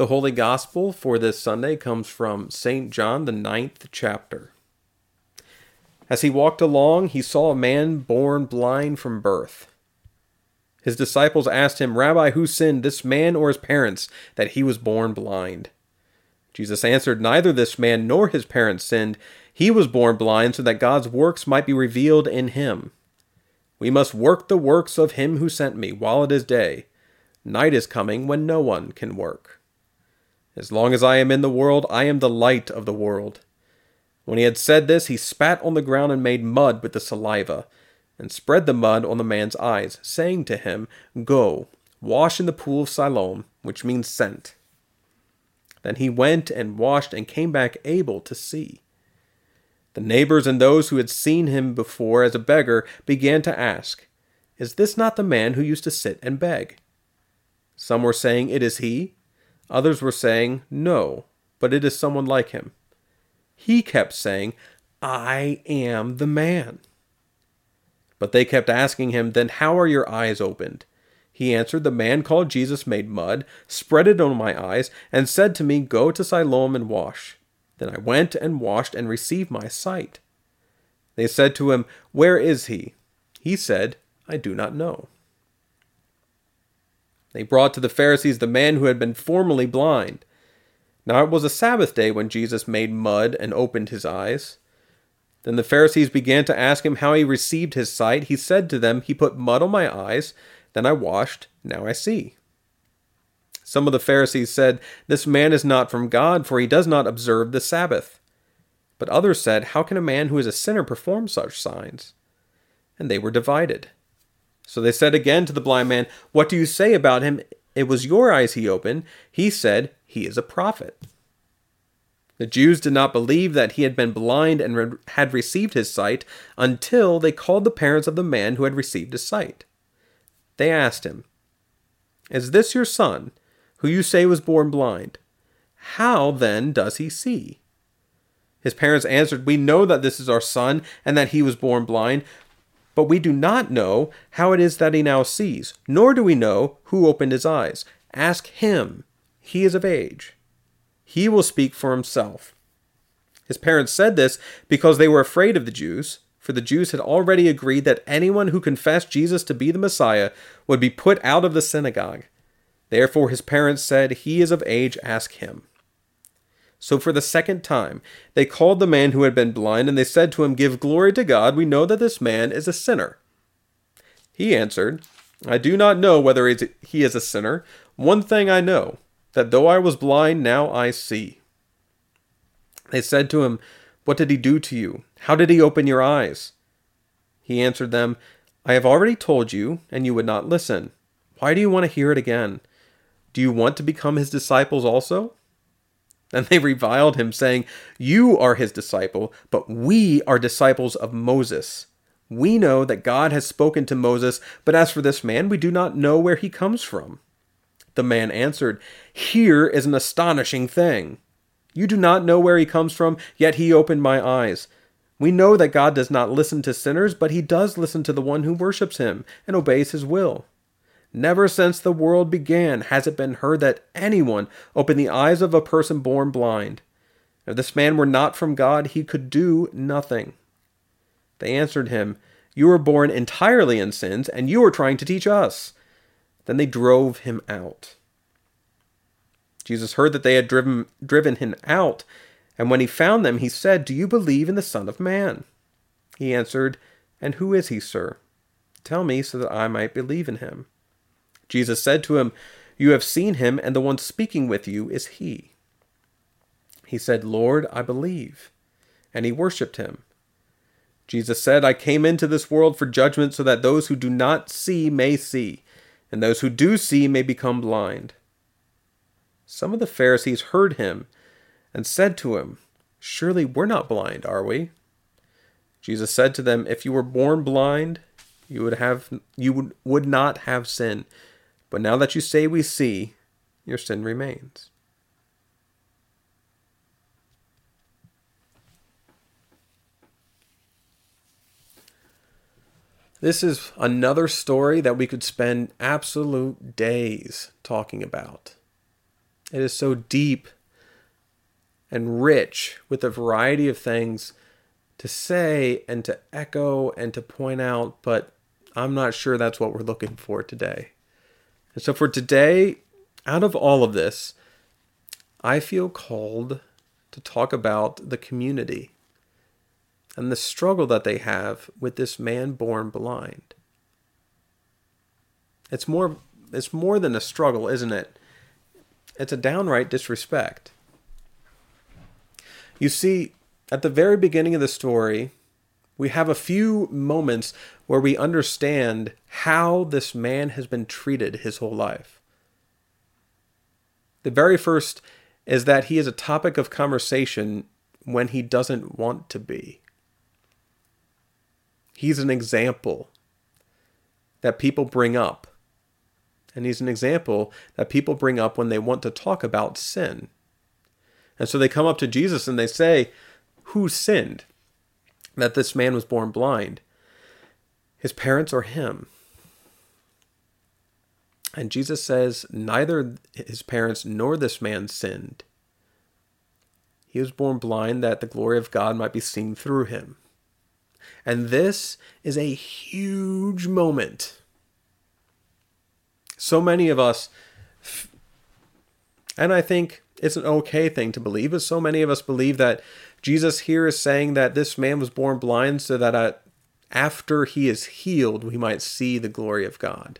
The Holy Gospel for this Sunday comes from St. John, the ninth chapter. As he walked along, he saw a man born blind from birth. His disciples asked him, Rabbi, who sinned, this man or his parents, that he was born blind? Jesus answered, Neither this man nor his parents sinned. He was born blind so that God's works might be revealed in him. We must work the works of him who sent me while it is day. Night is coming when no one can work. As long as I am in the world, I am the light of the world. When he had said this, he spat on the ground and made mud with the saliva, and spread the mud on the man's eyes, saying to him, Go, wash in the pool of Siloam, which means sent. Then he went and washed and came back able to see. The neighbors and those who had seen him before as a beggar began to ask, Is this not the man who used to sit and beg? Some were saying, It is he. Others were saying, No, but it is someone like him. He kept saying, I am the man. But they kept asking him, Then how are your eyes opened? He answered, The man called Jesus made mud, spread it on my eyes, and said to me, Go to Siloam and wash. Then I went and washed and received my sight. They said to him, Where is he? He said, I do not know. They brought to the Pharisees the man who had been formerly blind. Now it was a Sabbath day when Jesus made mud and opened his eyes. Then the Pharisees began to ask him how he received his sight. He said to them, He put mud on my eyes, then I washed, now I see. Some of the Pharisees said, This man is not from God, for he does not observe the Sabbath. But others said, How can a man who is a sinner perform such signs? And they were divided. So they said again to the blind man, What do you say about him? It was your eyes he opened. He said, He is a prophet. The Jews did not believe that he had been blind and re- had received his sight until they called the parents of the man who had received his sight. They asked him, Is this your son, who you say was born blind? How then does he see? His parents answered, We know that this is our son and that he was born blind, but we do not know how it is that he now sees, nor do we know who opened his eyes. Ask him. He is of age. He will speak for himself. His parents said this because they were afraid of the Jews, for the Jews had already agreed that anyone who confessed Jesus to be the Messiah would be put out of the synagogue. Therefore his parents said, He is of age, ask him. So for the second time, they called the man who had been blind, and they said to him, Give glory to God, we know that this man is a sinner. He answered, I do not know whether he is a sinner. One thing I know, that though I was blind, now I see. They said to him, What did he do to you? How did he open your eyes? He answered them, I have already told you, and you would not listen. Why do you want to hear it again? Do you want to become his disciples also? And they reviled him, saying, You are his disciple, but we are disciples of Moses. We know that God has spoken to Moses, but as for this man, we do not know where he comes from. The man answered, Here is an astonishing thing. You do not know where he comes from, yet he opened my eyes. We know that God does not listen to sinners, but he does listen to the one who worships him and obeys his will. Never since the world began has it been heard that anyone opened the eyes of a person born blind. If this man were not from God, he could do nothing. They answered him, You were born entirely in sins, and you are trying to teach us. Then they drove him out. Jesus heard that they had driven, driven him out, and when he found them, he said, Do you believe in the Son of Man? He answered, And who is he, sir? Tell me so that I might believe in him. Jesus said to him, You have seen him, and the one speaking with you is he. He said, Lord, I believe. And he worshipped him. Jesus said, I came into this world for judgment so that those who do not see may see, and those who do see may become blind. Some of the Pharisees heard him and said to him, Surely we're not blind, are we? Jesus said to them, If you were born blind, you would have you would, would not have sin. But now that you say we see, your sin remains. This is another story that we could spend absolute days talking about. It is so deep and rich with a variety of things to say and to echo and to point out, but I'm not sure that's what we're looking for today. And so for today, out of all of this, I feel called to talk about the community and the struggle that they have with this man born blind. It's more it's more than a struggle, isn't it? It's a downright disrespect. You see, at the very beginning of the story, we have a few moments where we understand how this man has been treated his whole life. The very first is that he is a topic of conversation when he doesn't want to be. He's an example that people bring up. And he's an example that people bring up when they want to talk about sin. And so they come up to Jesus and they say, Who sinned? That this man was born blind. His parents or him? And Jesus says, Neither his parents nor this man sinned. He was born blind that the glory of God might be seen through him. And this is a huge moment. So many of us, and I think it's an okay thing to believe, but so many of us believe that Jesus here is saying that this man was born blind so that uh, after he is healed, we might see the glory of God.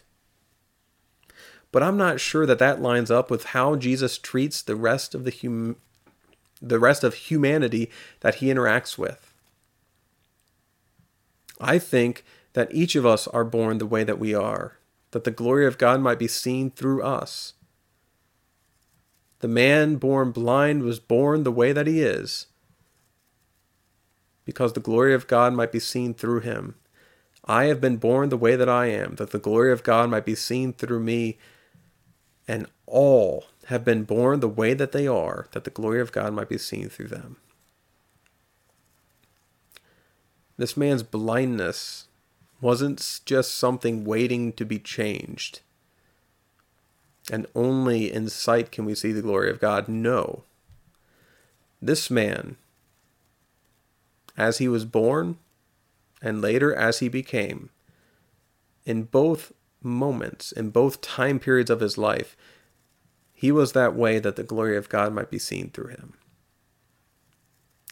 But I'm not sure that that lines up with how Jesus treats the rest of the hum- the rest of humanity that he interacts with. I think that each of us are born the way that we are, that the glory of God might be seen through us. The man born blind was born the way that he is, because the glory of God might be seen through him. I have been born the way that I am, that the glory of God might be seen through me, and all have been born the way that they are, that the glory of God might be seen through them. This man's blindness wasn't just something waiting to be changed. And only in sight can we see the glory of God. No. This man, as he was born, and later as he became, in both moments, in both time periods of his life, he was that way that the glory of God might be seen through him.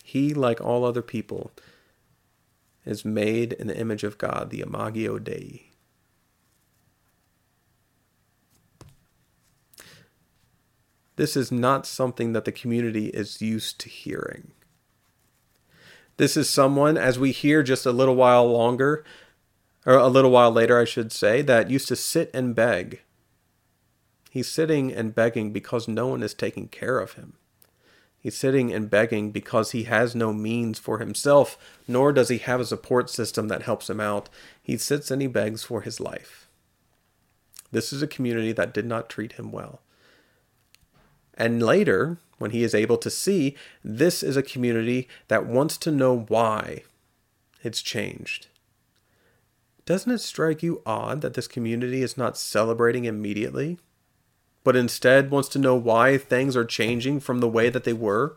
He, like all other people, is made in the image of God, the Imago Dei. This is not something that the community is used to hearing. This is someone, as we hear just a little while longer, or a little while later, I should say, that used to sit and beg. He's sitting and begging because no one is taking care of him. He's sitting and begging because he has no means for himself, nor does he have a support system that helps him out. He sits and he begs for his life. This is a community that did not treat him well. And later, when he is able to see, this is a community that wants to know why it's changed. Doesn't it strike you odd that this community is not celebrating immediately? but instead wants to know why things are changing from the way that they were.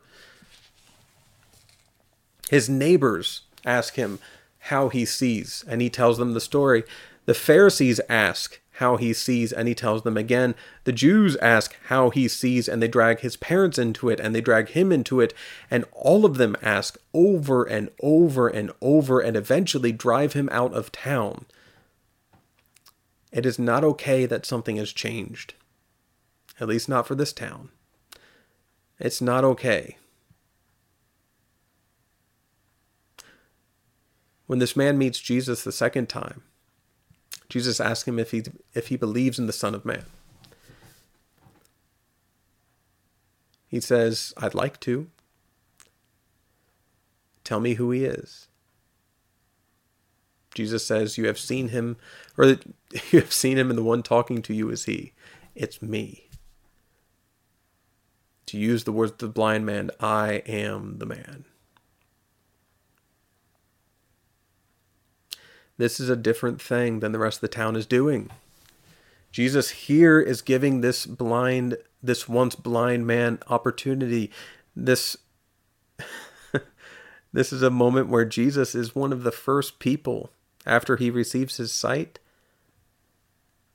His neighbors ask him how he sees, and he tells them the story. The Pharisees ask how he sees, and he tells them again. The Jews ask how he sees, and they drag his parents into it, and they drag him into it, and all of them ask over and over and over, and eventually drive him out of town. It is not okay that something has changed at least not for this town. It's not okay. When this man meets Jesus the second time, Jesus asks him if he if he believes in the Son of Man. He says, "I'd like to. Tell me who he is." Jesus says, "You have seen him, or you have seen him, and the one talking to you is he. It's me." To use the words of the blind man, I am the man. This is a different thing than the rest of the town is doing. Jesus here is giving this blind this once blind man opportunity. This this is a moment where Jesus is one of the first people after he receives his sight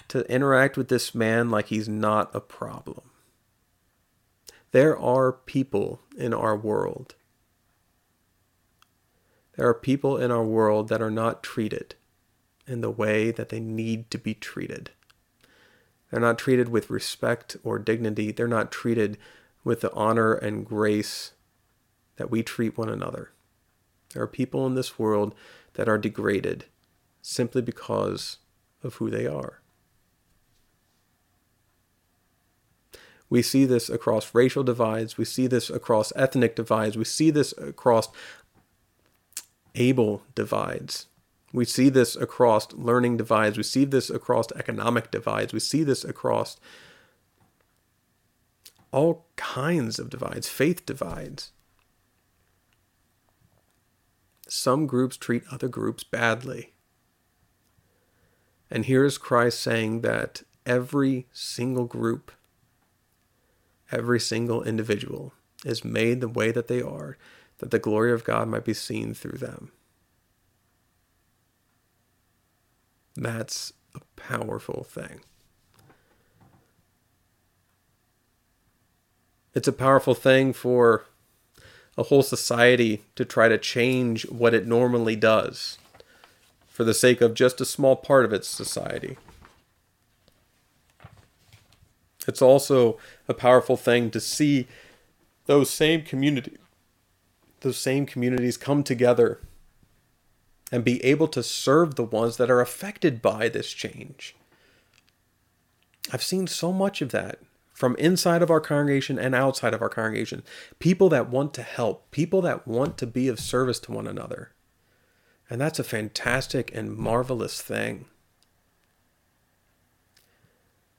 to interact with this man like he's not a problem. There are people in our world. There are people in our world that are not treated in the way that they need to be treated. They're not treated with respect or dignity. They're not treated with the honor and grace that we treat one another. There are people in this world that are degraded simply because of who they are. We see this across racial divides. We see this across ethnic divides. We see this across able divides. We see this across learning divides. We see this across economic divides. We see this across all kinds of divides, faith divides. Some groups treat other groups badly. And here is Christ saying that every single group, every single individual is made the way that they are, that the glory of God might be seen through them. That's a powerful thing. It's a powerful thing for a whole society to try to change what it normally does for the sake of just a small part of its society. It's also a powerful thing to see those same community those same communities come together and be able to serve the ones that are affected by this change. I've seen so much of that from inside of our congregation and outside of our congregation. People that want to help, people that want to be of service to one another. And that's a fantastic and marvelous thing.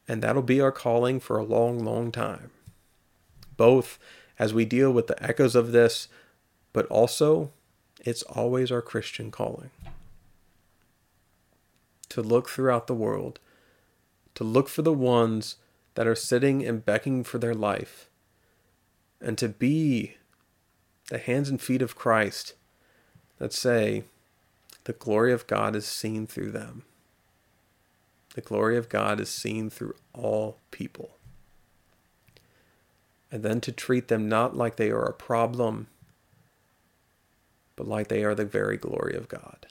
And that'll be our calling for a long, long time. Both as we deal with the echoes of this, but also it's always our Christian calling. To look throughout the world, to look for the ones that are sitting and begging for their life, and to be the hands and feet of Christ that say, the glory of God is seen through them. The glory of God is seen through all people. And then to treat them not like they are a problem, but like they are the very glory of God.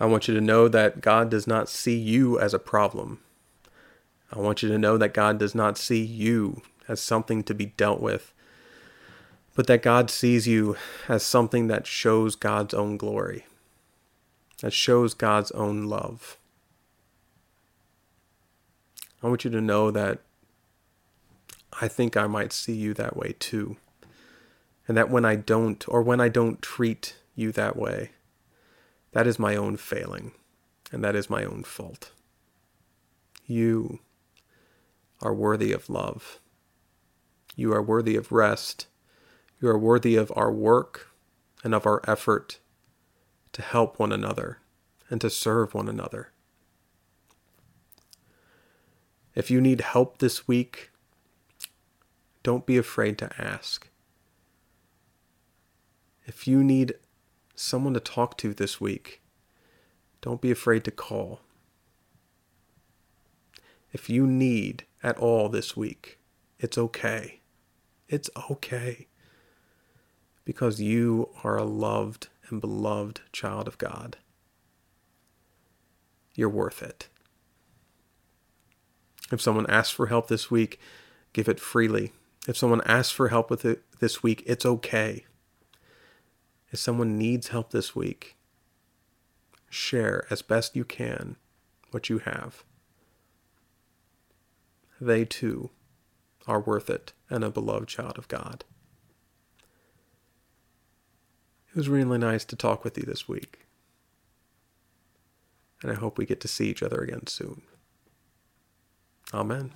I want you to know that God does not see you as a problem. I want you to know that God does not see you as something to be dealt with but that God sees you as something that shows God's own glory, that shows God's own love. I want you to know that I think I might see you that way too. And that when I don't, or when I don't treat you that way, that is my own failing, and that is my own fault. You are worthy of love. You are worthy of rest you are worthy of our work and of our effort to help one another and to serve one another. If you need help this week, don't be afraid to ask. If you need someone to talk to this week, don't be afraid to call. If you need at all this week, it's okay. It's okay because you are a loved and beloved child of God. You're worth it. If someone asks for help this week, give it freely. If someone asks for help with it this week, it's okay. If someone needs help this week, share as best you can what you have. They too are worth it and a beloved child of God. It was really nice to talk with you this week. And I hope we get to see each other again soon. Amen.